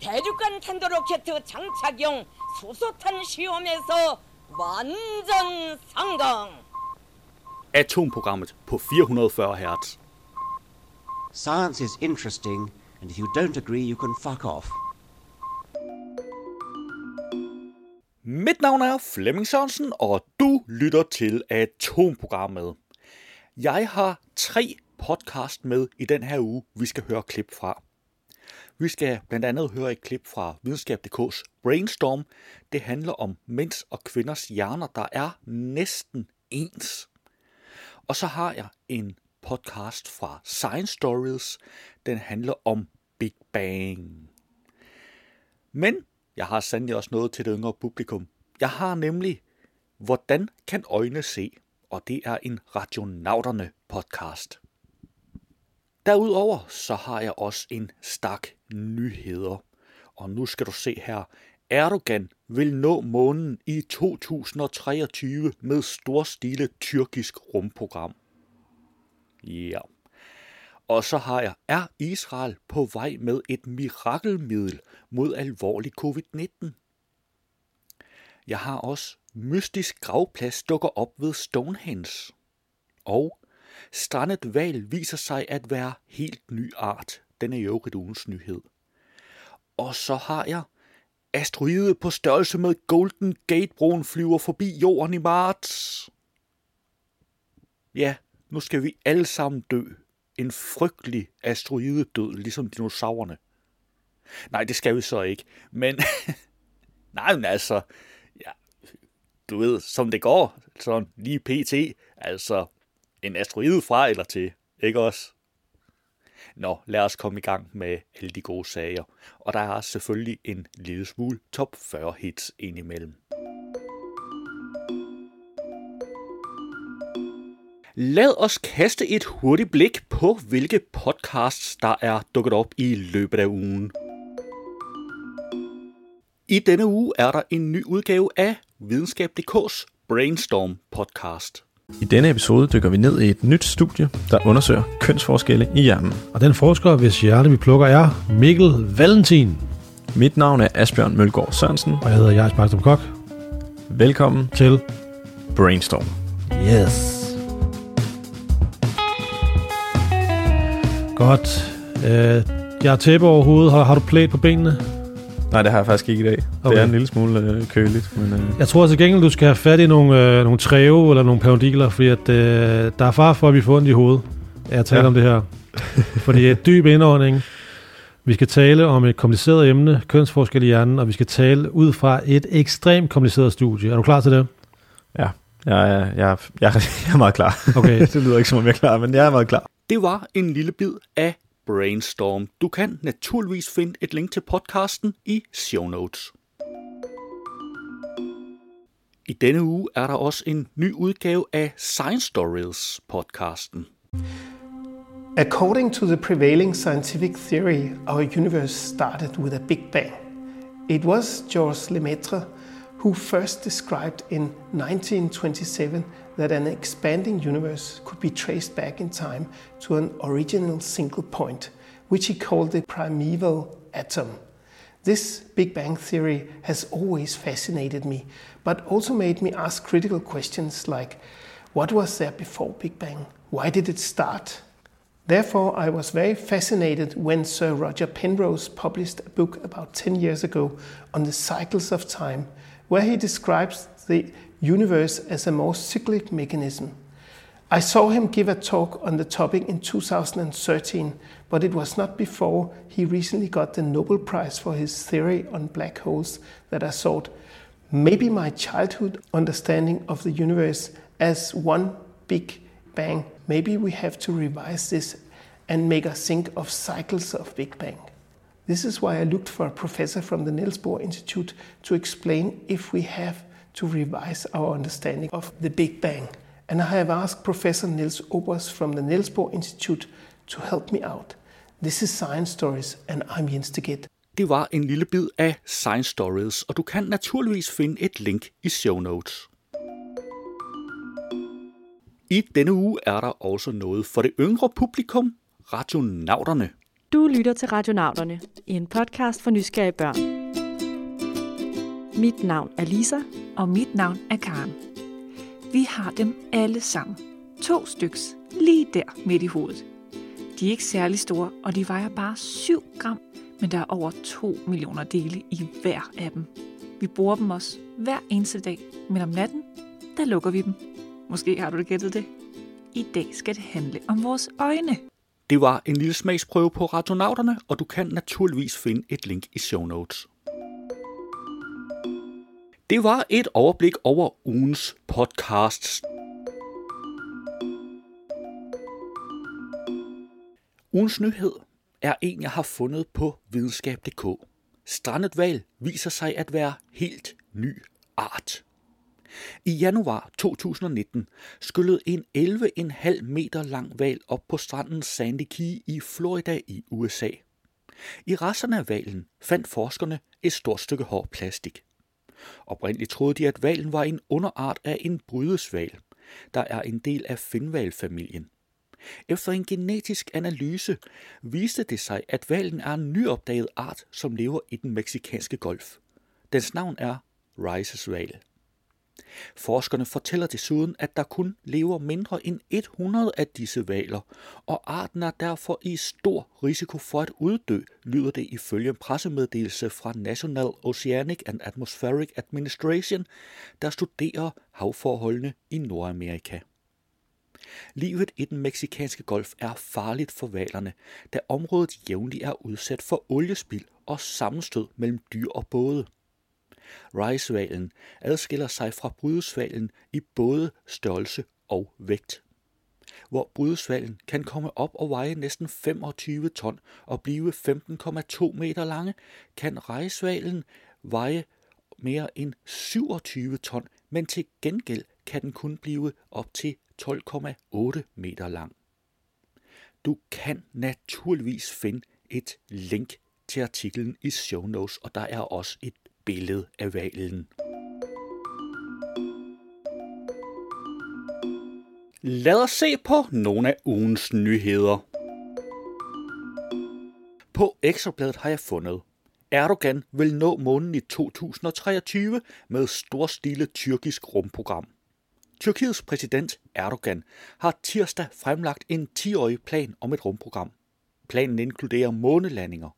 대륙간 탄도로켓 장착용 수소탄 시험에서 완전 성공. Atomprogrammet på 440 Hz. Science is interesting, and if you don't agree, you can fuck off. Mit navn er Flemming Sørensen, og du lytter til Atomprogrammet. Jeg har tre podcast med i den her uge, vi skal høre klip fra. Vi skal blandt andet høre et klip fra videnskab.dk's Brainstorm. Det handler om mænds og kvinders hjerner, der er næsten ens. Og så har jeg en podcast fra Science Stories. Den handler om Big Bang. Men jeg har sandelig også noget til det yngre publikum. Jeg har nemlig Hvordan kan øjne se? Og det er en Radionauterne podcast. Derudover så har jeg også en stak nyheder. Og nu skal du se her. Erdogan vil nå månen i 2023 med storstilet tyrkisk rumprogram. Ja. Og så har jeg, er Israel på vej med et mirakelmiddel mod alvorlig covid-19? Jeg har også mystisk gravplads dukker op ved Stonehenge. Og strandet val viser sig at være helt ny art. Den er i øvrigt ugens nyhed. Og så har jeg asteroide på størrelse med Golden Gate-broen flyver forbi jorden i marts. Ja, nu skal vi alle sammen dø. En frygtelig asteroidedød, ligesom dinosaurerne. Nej, det skal vi så ikke. Men, nej, men altså, ja, du ved, som det går, sådan lige pt. Altså, en asteroide fra eller til, ikke også? Nå, lad os komme i gang med alle de gode sager. Og der er selvfølgelig en lille smule top 40 hits indimellem. Lad os kaste et hurtigt blik på, hvilke podcasts, der er dukket op i løbet af ugen. I denne uge er der en ny udgave af Videnskab.dk's Brainstorm podcast. I denne episode dykker vi ned i et nyt studie, der undersøger kønsforskelle i hjernen. Og den forsker, hvis hjerte vi plukker, er Mikkel Valentin. Mit navn er Asbjørn Mølgaard Sørensen. Og jeg hedder Jais Bagdrup Kok. Velkommen til Brainstorm. Yes. Godt. Øh, jeg har tæppe over hovedet. Har, har du plæt på benene? Nej, det har jeg faktisk ikke i dag. Okay. Det er en lille smule øh, køligt. Men, øh. Jeg tror til gengæld, du skal have fat i nogle, øh, nogle træve eller nogle perundiler, fordi at, øh, der er far for, at vi får ondt i hovedet. Jeg taler ja. om det her. fordi et dyb indånding. Vi skal tale om et kompliceret emne, kønsforskel i hjernen, og vi skal tale ud fra et ekstremt kompliceret studie. Er du klar til det? Ja, jeg, jeg, jeg, jeg er meget klar. Okay. det lyder ikke som om jeg er klar, men jeg er meget klar. Det var en lille bid af Brainstorm. Du kan naturligvis finde et link til podcasten i show notes. I denne uge er der også en ny udgave af Science Stories podcasten. According to the prevailing scientific theory, our universe started with a big bang. It was Georges Lemaitre who first described in 1927 that an expanding universe could be traced back in time to an original single point, which he called the primeval atom. This Big Bang theory has always fascinated me, but also made me ask critical questions like what was there before Big Bang? Why did it start? Therefore, I was very fascinated when Sir Roger Penrose published a book about 10 years ago on the cycles of time, where he describes the universe as a more cyclic mechanism. I saw him give a talk on the topic in 2013, but it was not before he recently got the Nobel Prize for his theory on black holes that I thought maybe my childhood understanding of the universe as one big bang, maybe we have to revise this and make us think of cycles of Big Bang. This is why I looked for a professor from the Niels Bohr Institute to explain if we have to revise our understanding of the Big Bang. And I have asked Professor Niels Obers from the Niels Bohr Institute to help me out. This is Science Stories, and I'm Jens Teget. Det var en lille bid af Science Stories, og du kan naturligvis finde et link i show notes. I denne uge er der også noget for det yngre publikum, Radionauterne. Du lytter til Radionauterne, en podcast for nysgerrige børn. Mit navn er Lisa. Og mit navn er Karen. Vi har dem alle sammen. To styks, lige der midt i hovedet. De er ikke særlig store, og de vejer bare 7 gram, men der er over 2 millioner dele i hver af dem. Vi bruger dem også hver eneste dag, men om natten, der lukker vi dem. Måske har du det gættet det. I dag skal det handle om vores øjne. Det var en lille smagsprøve på Radionauterne, og du kan naturligvis finde et link i show notes. Det var et overblik over ugens podcasts. Ugens nyhed er en, jeg har fundet på videnskab.dk. Strandet val viser sig at være helt ny art. I januar 2019 skyllede en 11,5 meter lang val op på stranden Sandy Key i Florida i USA. I resterne af valen fandt forskerne et stort stykke hård plastik. Oprindeligt troede de, at valen var en underart af en brydesval, der er en del af finvalfamilien. Efter en genetisk analyse viste det sig, at valen er en nyopdaget art, som lever i den meksikanske golf. Dens navn er Rices val. Forskerne fortæller desuden, at der kun lever mindre end 100 af disse valer, og arten er derfor i stor risiko for at uddø, lyder det ifølge en pressemeddelelse fra National Oceanic and Atmospheric Administration, der studerer havforholdene i Nordamerika. Livet i den meksikanske golf er farligt for valerne, da området jævnligt er udsat for oliespild og sammenstød mellem dyr og både. Ricevalen adskiller sig fra brydesvalen i både størrelse og vægt. Hvor brydesvalen kan komme op og veje næsten 25 ton og blive 15,2 meter lange, kan rejsvalen veje mere end 27 ton, men til gengæld kan den kun blive op til 12,8 meter lang. Du kan naturligvis finde et link til artiklen i show notes, og der er også et billede af valen. Lad os se på nogle af ugens nyheder. På Ekstrabladet har jeg fundet, Erdogan vil nå månen i 2023 med storstilet tyrkisk rumprogram. Tyrkiets præsident Erdogan har tirsdag fremlagt en 10-årig plan om et rumprogram. Planen inkluderer månelandinger,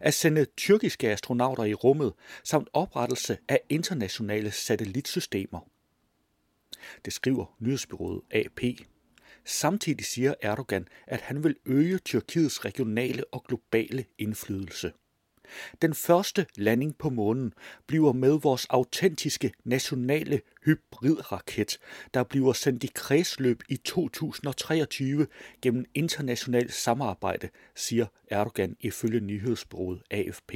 at sende tyrkiske astronauter i rummet samt oprettelse af internationale satellitsystemer. Det skriver nyhedsbyrået AP. Samtidig siger Erdogan, at han vil øge Tyrkiets regionale og globale indflydelse. Den første landing på månen bliver med vores autentiske nationale hybridraket, der bliver sendt i kredsløb i 2023 gennem internationalt samarbejde, siger Erdogan ifølge nyhedsbureauet AFP.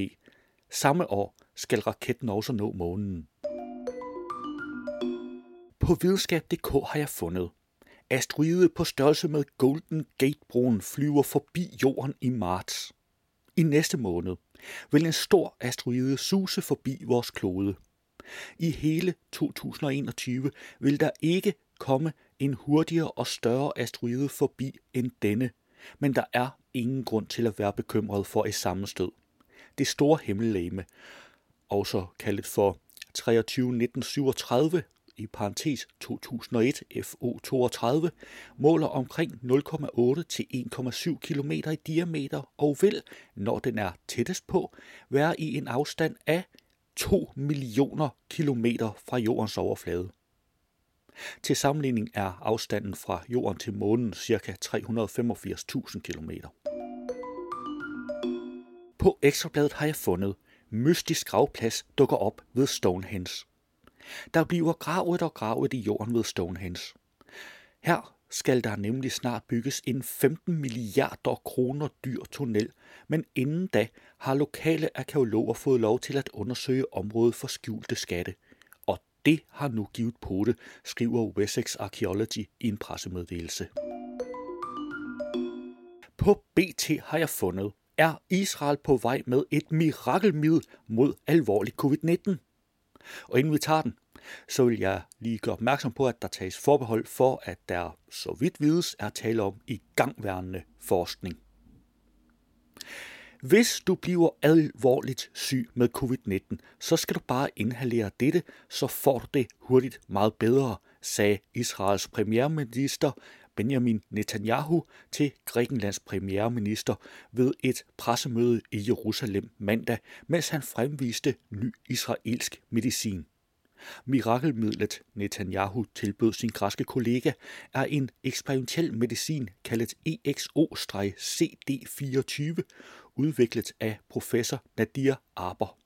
Samme år skal raketten også nå månen. På videnskab.dk har jeg fundet. Asteroide på størrelse med Golden Gate-broen flyver forbi jorden i marts. I næste måned vil en stor asteroide suse forbi vores klode. I hele 2021 vil der ikke komme en hurtigere og større asteroide forbi end denne, men der er ingen grund til at være bekymret for et sammenstød. Det store himmellegeme, også kaldet for 231937, i parentes 2001 FO32, måler omkring 0,8 til 1,7 km i diameter og vil, når den er tættest på, være i en afstand af 2 millioner kilometer fra jordens overflade. Til sammenligning er afstanden fra jorden til månen ca. 385.000 km. På ekstrabladet har jeg fundet, mystisk gravplads dukker op ved Stonehenge. Der bliver gravet og gravet i jorden ved Stonehenge. Her skal der nemlig snart bygges en 15 milliarder kroner dyr tunnel, men inden da har lokale arkeologer fået lov til at undersøge området for skjulte skatte. Og det har nu givet på det, skriver Wessex Archaeology i en pressemeddelelse. På BT har jeg fundet, er Israel på vej med et mirakelmiddel mod alvorlig covid-19. Og inden vi tager den, så vil jeg lige gøre opmærksom på, at der tages forbehold for, at der, så vidt vides, er tale om i gangværende forskning. Hvis du bliver alvorligt syg med covid-19, så skal du bare inhalere dette, så får du det hurtigt meget bedre, sagde Israels premierminister Benjamin Netanyahu til Grækenlands premierminister ved et pressemøde i Jerusalem mandag, mens han fremviste ny israelsk medicin. Mirakelmidlet Netanyahu tilbød sin græske kollega er en eksperimentel medicin kaldet EXO-CD24, udviklet af professor Nadir Arber.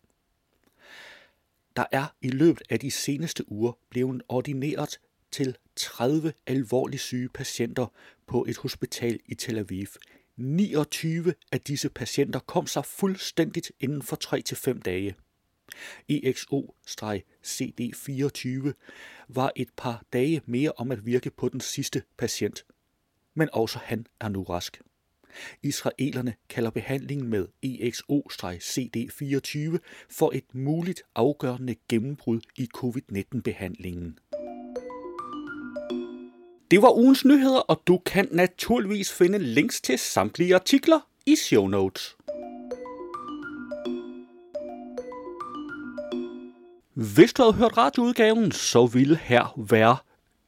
Der er i løbet af de seneste uger blevet ordineret til 30 alvorligt syge patienter på et hospital i Tel Aviv. 29 af disse patienter kom sig fuldstændigt inden for 3-5 dage. EXO-CD24 var et par dage mere om at virke på den sidste patient. Men også han er nu rask. Israelerne kalder behandlingen med EXO-CD24 for et muligt afgørende gennembrud i covid-19-behandlingen. Det var ugens nyheder, og du kan naturligvis finde links til samtlige artikler i show notes. Hvis du havde hørt radioudgaven, så ville her være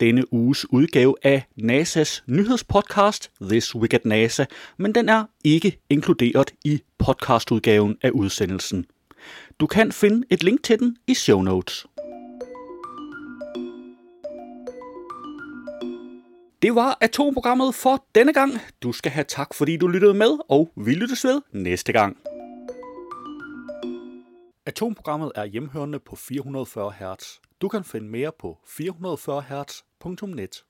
denne uges udgave af NASA's nyhedspodcast This Week at NASA, men den er ikke inkluderet i podcastudgaven af udsendelsen. Du kan finde et link til den i show notes. Det var atomprogrammet for denne gang. Du skal have tak, fordi du lyttede med, og vi lyttes ved næste gang. Atomprogrammet er hjemhørende på 440 Hz. Du kan finde mere på 440 Hz.net.